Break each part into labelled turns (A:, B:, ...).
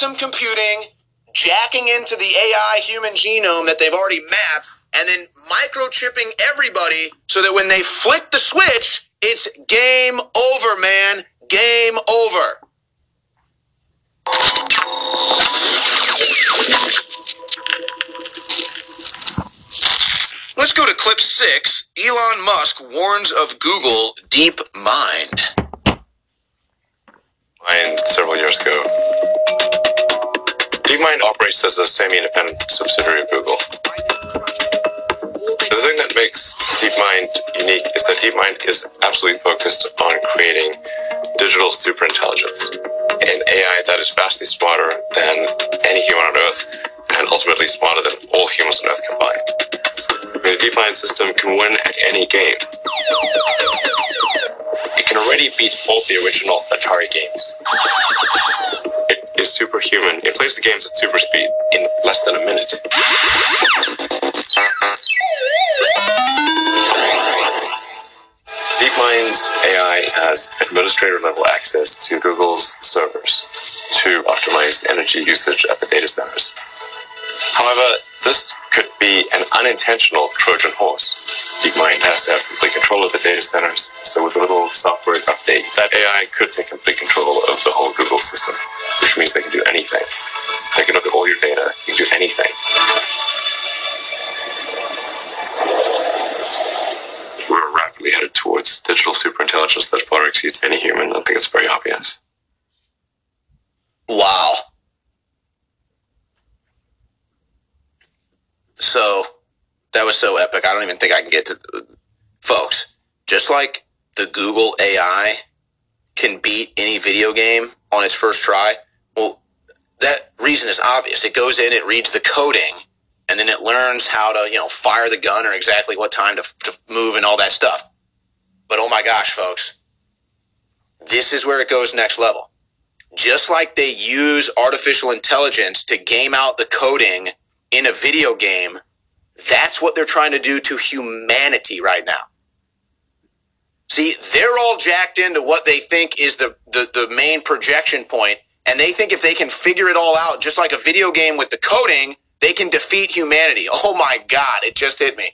A: quantum computing, jacking into the AI human genome that they've already mapped, and then microchipping everybody so that when they flick the switch, it's game over, man. Game over. Let's go to clip six. Elon Musk warns of Google Deep Mind.
B: Mind several years ago. DeepMind operates as a semi-independent subsidiary of Google. The thing that makes DeepMind unique is that DeepMind is absolutely focused on creating digital superintelligence, an AI that is vastly smarter than any human on Earth, and ultimately smarter than all humans on Earth combined. The DeepMind system can win at any game. It can already beat all the original Atari games. Is superhuman. It plays the games at super speed in less than a minute. DeepMind's AI has administrator level access to Google's servers to optimize energy usage at the data centers. However, this could be an unintentional Trojan horse. DeepMind has to have complete control of the data centers, so with a little software update, that AI could take complete control of the whole Google system, which means they can do anything. They can look at all your data, you can do anything. We're rapidly headed towards digital superintelligence that far exceeds any human. I think it's very obvious.
A: Wow. So that was so epic. I don't even think I can get to folks. Just like the Google AI can beat any video game on its first try. That reason is obvious. It goes in, it reads the coding, and then it learns how to, you know, fire the gun or exactly what time to, to move and all that stuff. But oh my gosh, folks, this is where it goes next level. Just like they use artificial intelligence to game out the coding in a video game, that's what they're trying to do to humanity right now. See, they're all jacked into what they think is the, the, the main projection point, and they think if they can figure it all out, just like a video game with the coding, they can defeat humanity. Oh my God, it just hit me.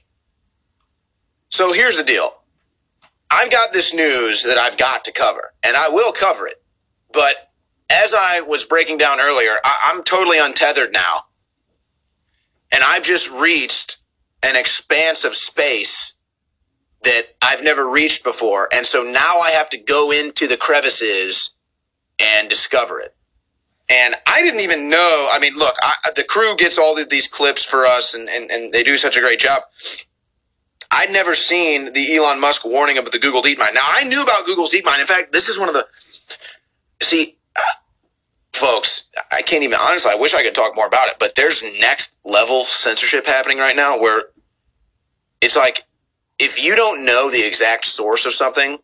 A: So here's the deal. I've got this news that I've got to cover, and I will cover it. But as I was breaking down earlier, I, am totally untethered now. And I've just reached an expanse of space that I've never reached before. And so now I have to go into the crevices and discover it. And I didn't even know. I mean, look, I, the crew gets all of these clips for us, and, and, and they do such a great job. I'd never seen the Elon Musk warning about the Google DeepMind. Now, I knew about Google's DeepMind. In fact, this is one of the. See, uh, folks, I can't even, honestly, I wish I could talk more about it, but there's next level censorship happening right now where it's like, if you don't know the exact source of something,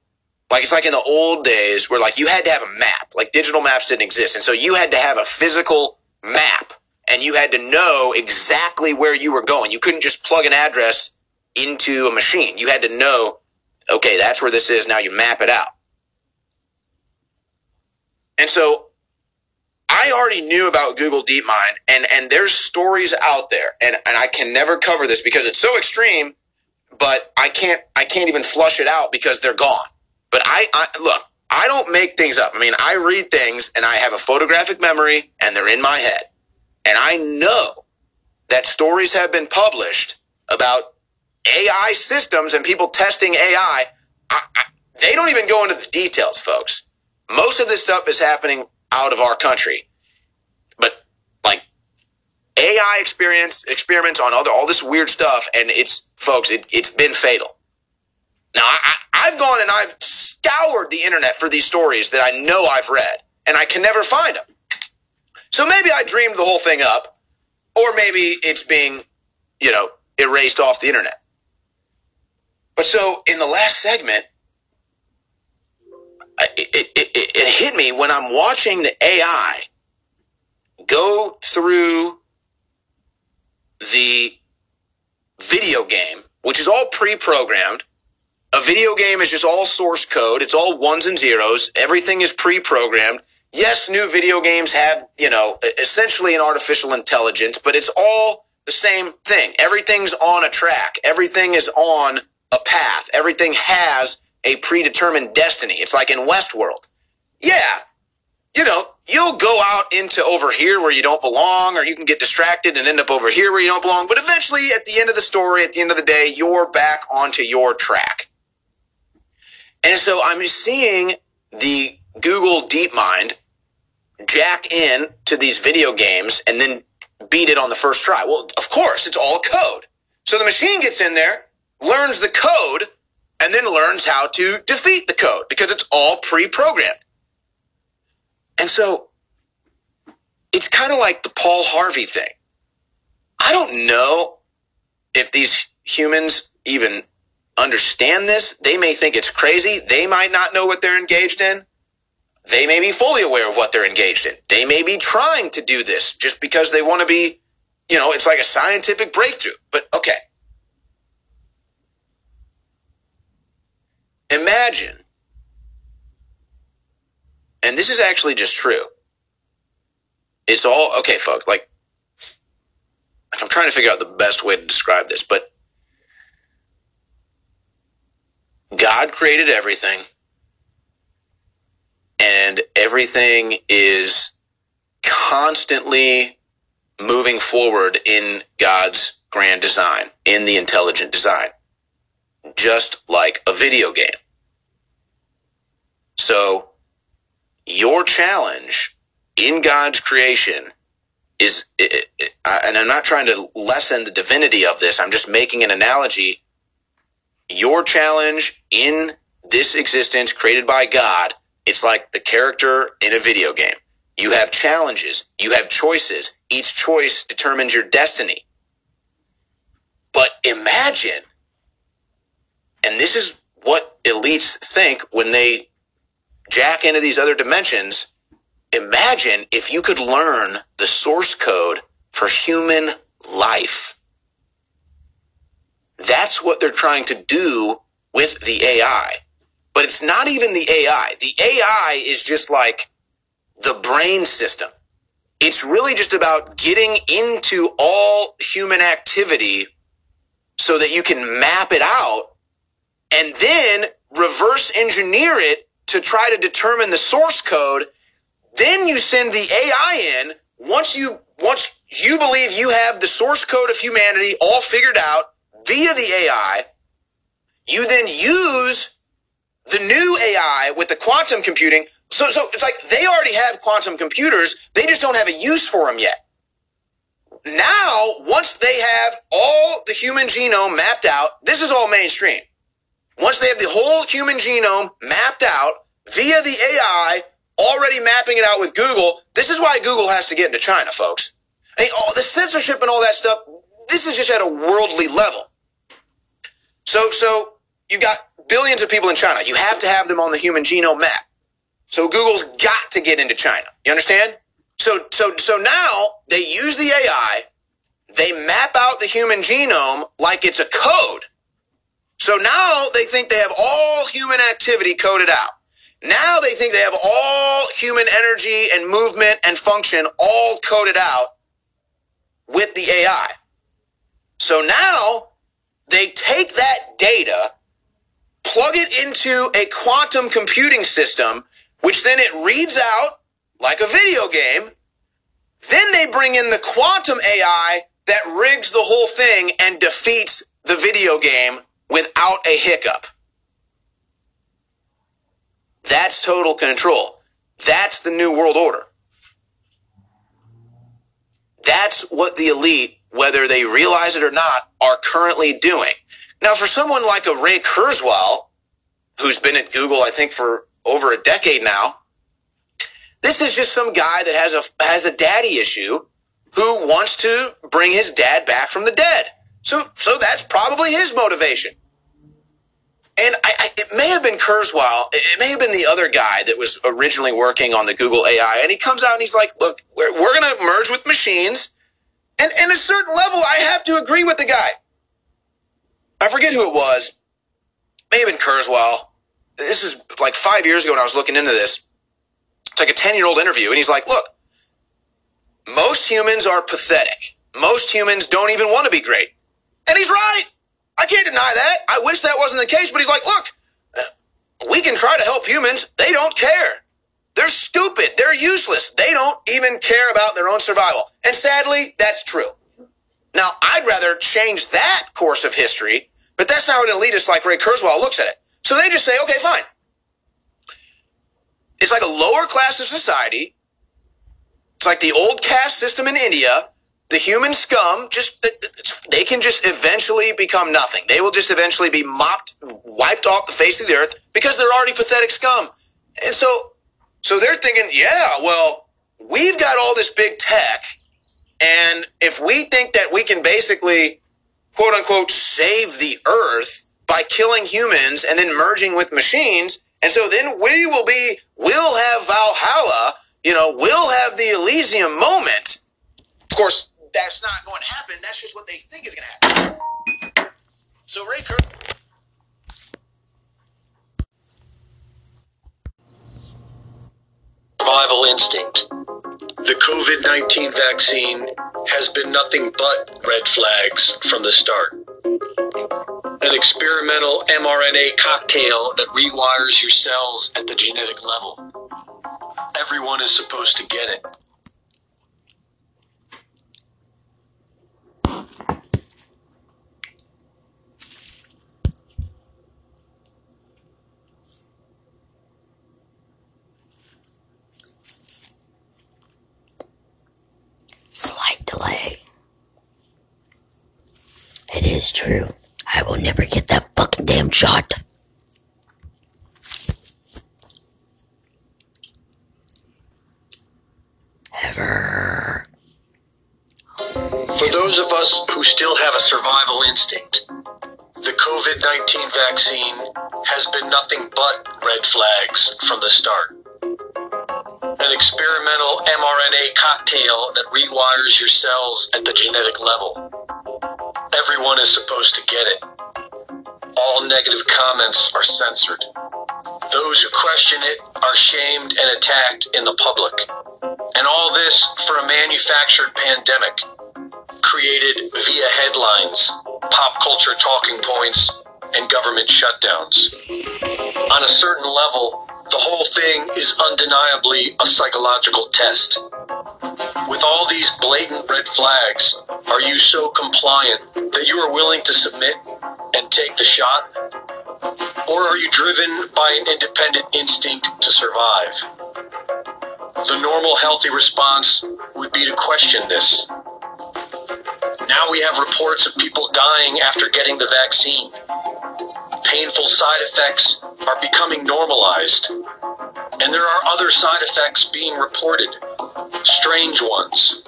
A: like it's like in the old days where like you had to have a map, like digital maps didn't exist. And so you had to have a physical map and you had to know exactly where you were going. You couldn't just plug an address into a machine. You had to know, okay, that's where this is. Now you map it out. And so I already knew about Google DeepMind and, and there's stories out there and, and I can never cover this because it's so extreme, but I can't, I can't even flush it out because they're gone. But I, I look, I don't make things up. I mean, I read things and I have a photographic memory and they're in my head. And I know that stories have been published about AI systems and people testing AI. I, I, they don't even go into the details, folks. Most of this stuff is happening out of our country. But like AI experience experiments on other all this weird stuff, and it's folks, it, it's been fatal. Now I, I've gone and I've scoured the internet for these stories that I know I've read, and I can never find them. So maybe I dreamed the whole thing up, or maybe it's being, you know, erased off the internet. But so in the last segment, it, it, it, it hit me when I'm watching the AI go through the video game, which is all pre-programmed. A video game is just all source code. It's all ones and zeros. Everything is pre-programmed. yes, new video games have, you know, essentially an artificial intelligence, but it's all the same thing. Everything's on a track. Everything is on a path. Everything has a predetermined destiny. It's like in Westworld. Yeah, you know, you'll go out into over here where you don't belong, or you can get distracted and end up over here where you don't belong. But eventually, at the end of the story, at the end of the day, you're back onto your track. And so I'm seeing the Google DeepMind jack in to these video games and then beat it on the first try. Well, of course, it's all code. So the machine gets in there, learns the code, and then learns how to defeat the code because it's all pre-programmed. And so it's kind of like the Paul Harvey thing. I don't know if these humans even understand this. They may think it's crazy. They might not know what they're engaged in. They may be fully aware of what they're engaged in. They may be trying to do this just because they want to be, you know, it's like a scientific breakthrough. But okay. Imagine and this is actually just true. It's all okay, folks. Like, I'm trying to figure out the best way to describe this, but God created everything, and everything is constantly moving forward in God's grand design, in the intelligent design, just like a video game. So, your challenge in God's creation is, and I'm not trying to lessen the divinity of this, I'm just making an analogy. Your challenge in this existence created by God, it's like the character in a video game. You have challenges, you have choices. Each choice determines your destiny. But imagine, and this is what elites think when they jack into these other dimensions, imagine if you could learn the source code for human life. That's what they're trying to do with the AI. But it's not even the AI. The AI is just like the brain system. It's really just about getting into all human activity so that you can map it out and then reverse engineer it to try to determine the source code. Then you send the AI in. Once you once you believe you have the source code of humanity all figured out via the AI, you then use the new AI with the quantum computing. So, so it's like they already have quantum computers. They just don't have a use for them yet. Now, once they have all the human genome mapped out, this is all mainstream. Once they have the whole human genome mapped out via the AI, already mapping it out with Google, this is why Google has to get into China, folks. I mean, all the censorship and all that stuff, this is just at a worldly level. So, so you got billions of people in China. You have to have them on the human genome map. So Google's got to get into China. You understand? So, so, so now they use the AI. They map out the human genome like it's a code. So now they think they have all human activity coded out. Now they think they have all human energy and movement and function all coded out with the AI. So now they take that data, plug it into a quantum computing system, which then it reads out like a video game. Then they bring in the quantum AI that rigs the whole thing and defeats the video game without a hiccup. That's total control. That's the new world order. That's what the elite, whether they realize it or not, are currently doing. Now, for someone like a Ray Kurzweil, who's been at Google, I think, for over a decade now, this is just some guy that has a has a daddy issue who wants to bring his dad back from the dead. So, so that's probably his motivation. And I, I, it may have been Kurzweil. It may have been the other guy that was originally working on the Google AI. And he comes out and he's like, look, we're, we're going to merge with machines. And, at a certain level, I have to agree with the guy. I forget who it was. May have been Kurzweil. This is like five years ago when I was looking into this. It's like a 10 year old interview. And he's like, look, most humans are pathetic. Most humans don't even want to be great. And he's right. I can't deny that. I wish that wasn't the case, but he's like, look, we can try to help humans. They don't care. They're stupid. They're useless. They don't even care about their own survival. And sadly, that's true. Now, I'd rather change that course of history, but that's how an elitist like Ray Kurzweil looks at it. So they just say, okay, fine. It's like a lower class of society. It's like the old caste system in India. The human scum just they can just eventually become nothing. They will just eventually be mopped, wiped off the face of the earth because they're already pathetic scum. And so so they're thinking, yeah, well, we've got all this big tech and if we think that we can basically quote unquote save the earth by killing humans and then merging with machines, and so then we will be, we'll have Valhalla, you know, we'll have the Elysium moment. Of course, that's not going to happen. That's just what they think is going to happen. So Ray Kirk.
C: Survival instinct.
D: The COVID 19 vaccine has been nothing but red flags from the start. An experimental mRNA cocktail that rewires your cells at the genetic level. Everyone is supposed to get it.
E: Slight delay. It is true. I will never get that fucking damn shot. Ever.
D: For those of us who still have a survival instinct, the COVID 19 vaccine has been nothing but red flags from the start. An experimental mRNA cocktail that rewires your cells at the genetic level. Everyone is supposed to get it. All negative comments are censored. Those who question it are shamed and attacked in the public. And all this for a manufactured pandemic created via headlines, pop culture talking points, and government shutdowns. On a certain level, the whole thing is undeniably a psychological test. With all these blatant red flags, are you so compliant that you are willing to submit and take the shot? Or are you driven by an independent instinct to survive? The normal healthy response would be to question this. Now we have reports of people dying after getting the vaccine. Painful side effects are becoming normalized. And there are other side effects being reported, strange ones.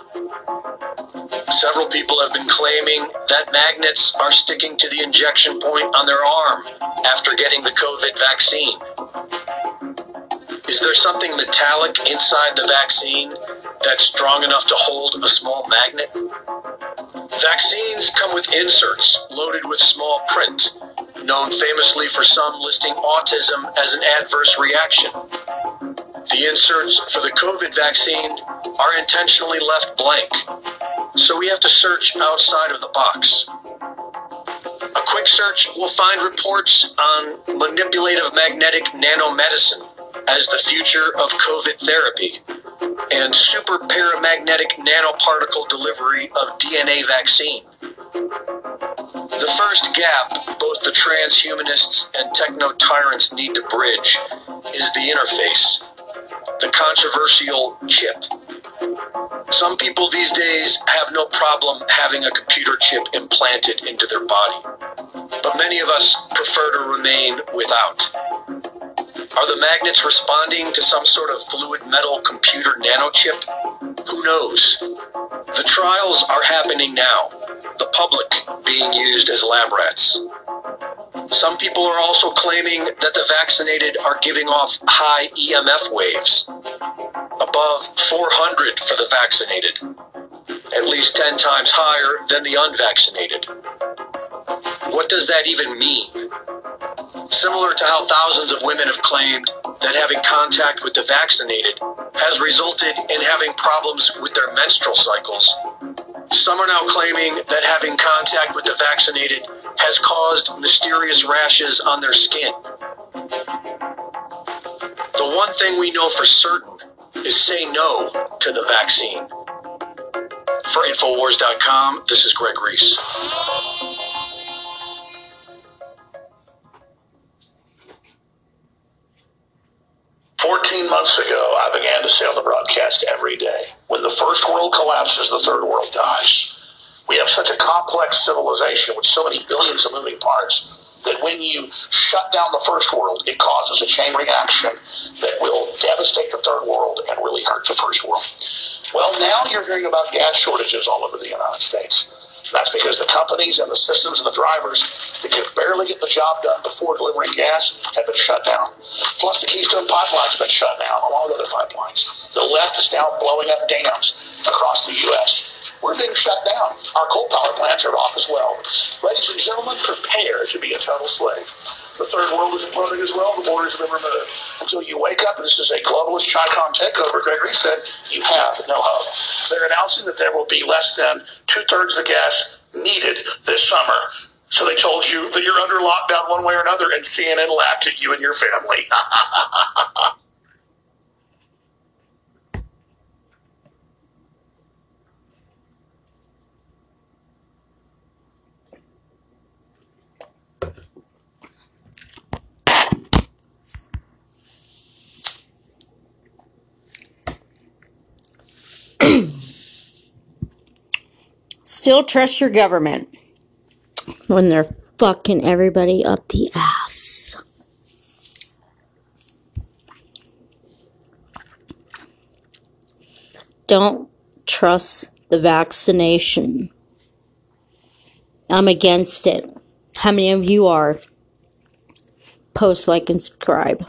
D: Several people have been claiming that magnets are sticking to the injection point on their arm after getting the COVID vaccine. Is there something metallic inside the vaccine that's strong enough to hold a small magnet? Vaccines come with inserts loaded with small print, known famously for some listing autism as an adverse reaction. The inserts for the COVID vaccine are intentionally left blank, so we have to search outside of the box. A quick search will find reports on manipulative magnetic nanomedicine as the future of COVID therapy and super paramagnetic nanoparticle delivery of DNA vaccine. The first gap both the transhumanists and techno tyrants need to bridge is the interface, the controversial chip. Some people these days have no problem having a computer chip implanted into their body, but many of us prefer to remain without. Are the magnets responding to some sort of fluid metal computer nanochip? Who knows? The trials are happening now, the public being used as lab rats. Some people are also claiming that the vaccinated are giving off high EMF waves, above 400 for the vaccinated, at least 10 times higher than the unvaccinated. What does that even mean? Similar to how thousands of women have claimed that having contact with the vaccinated has resulted in having problems with their menstrual cycles, some are now claiming that having contact with the vaccinated has caused mysterious rashes on their skin. The one thing we know for certain is say no to the vaccine. For Infowars.com, this is Greg Reese.
C: 14 months ago, I began to say on the broadcast every day when the first world collapses, the third world dies. We have such a complex civilization with so many billions of moving parts that when you shut down the first world, it causes a chain reaction that will devastate the third world and really hurt the first world. Well, now you're hearing about gas shortages all over the United States. That's because the companies and the systems and the drivers that can barely get the job done before delivering gas have been shut down. Plus, the Keystone Pipeline's been shut down, along with other pipelines. The left is now blowing up dams across the U.S. We're being shut down. Our coal power plants are off as well. Ladies and gentlemen, prepare to be a total slave. The third world is imploding as well. The borders have been removed. Until you wake up, this is a globalist Chicom takeover, Gregory said, you have no hope. They're announcing that there will be less than two thirds of the gas needed this summer. So they told you that you're under lockdown one way or another, and CNN laughed at you and your family.
F: Still trust your government when they're fucking everybody up the ass. Don't trust the vaccination. I'm against it. How many of you are? Post, like, and subscribe.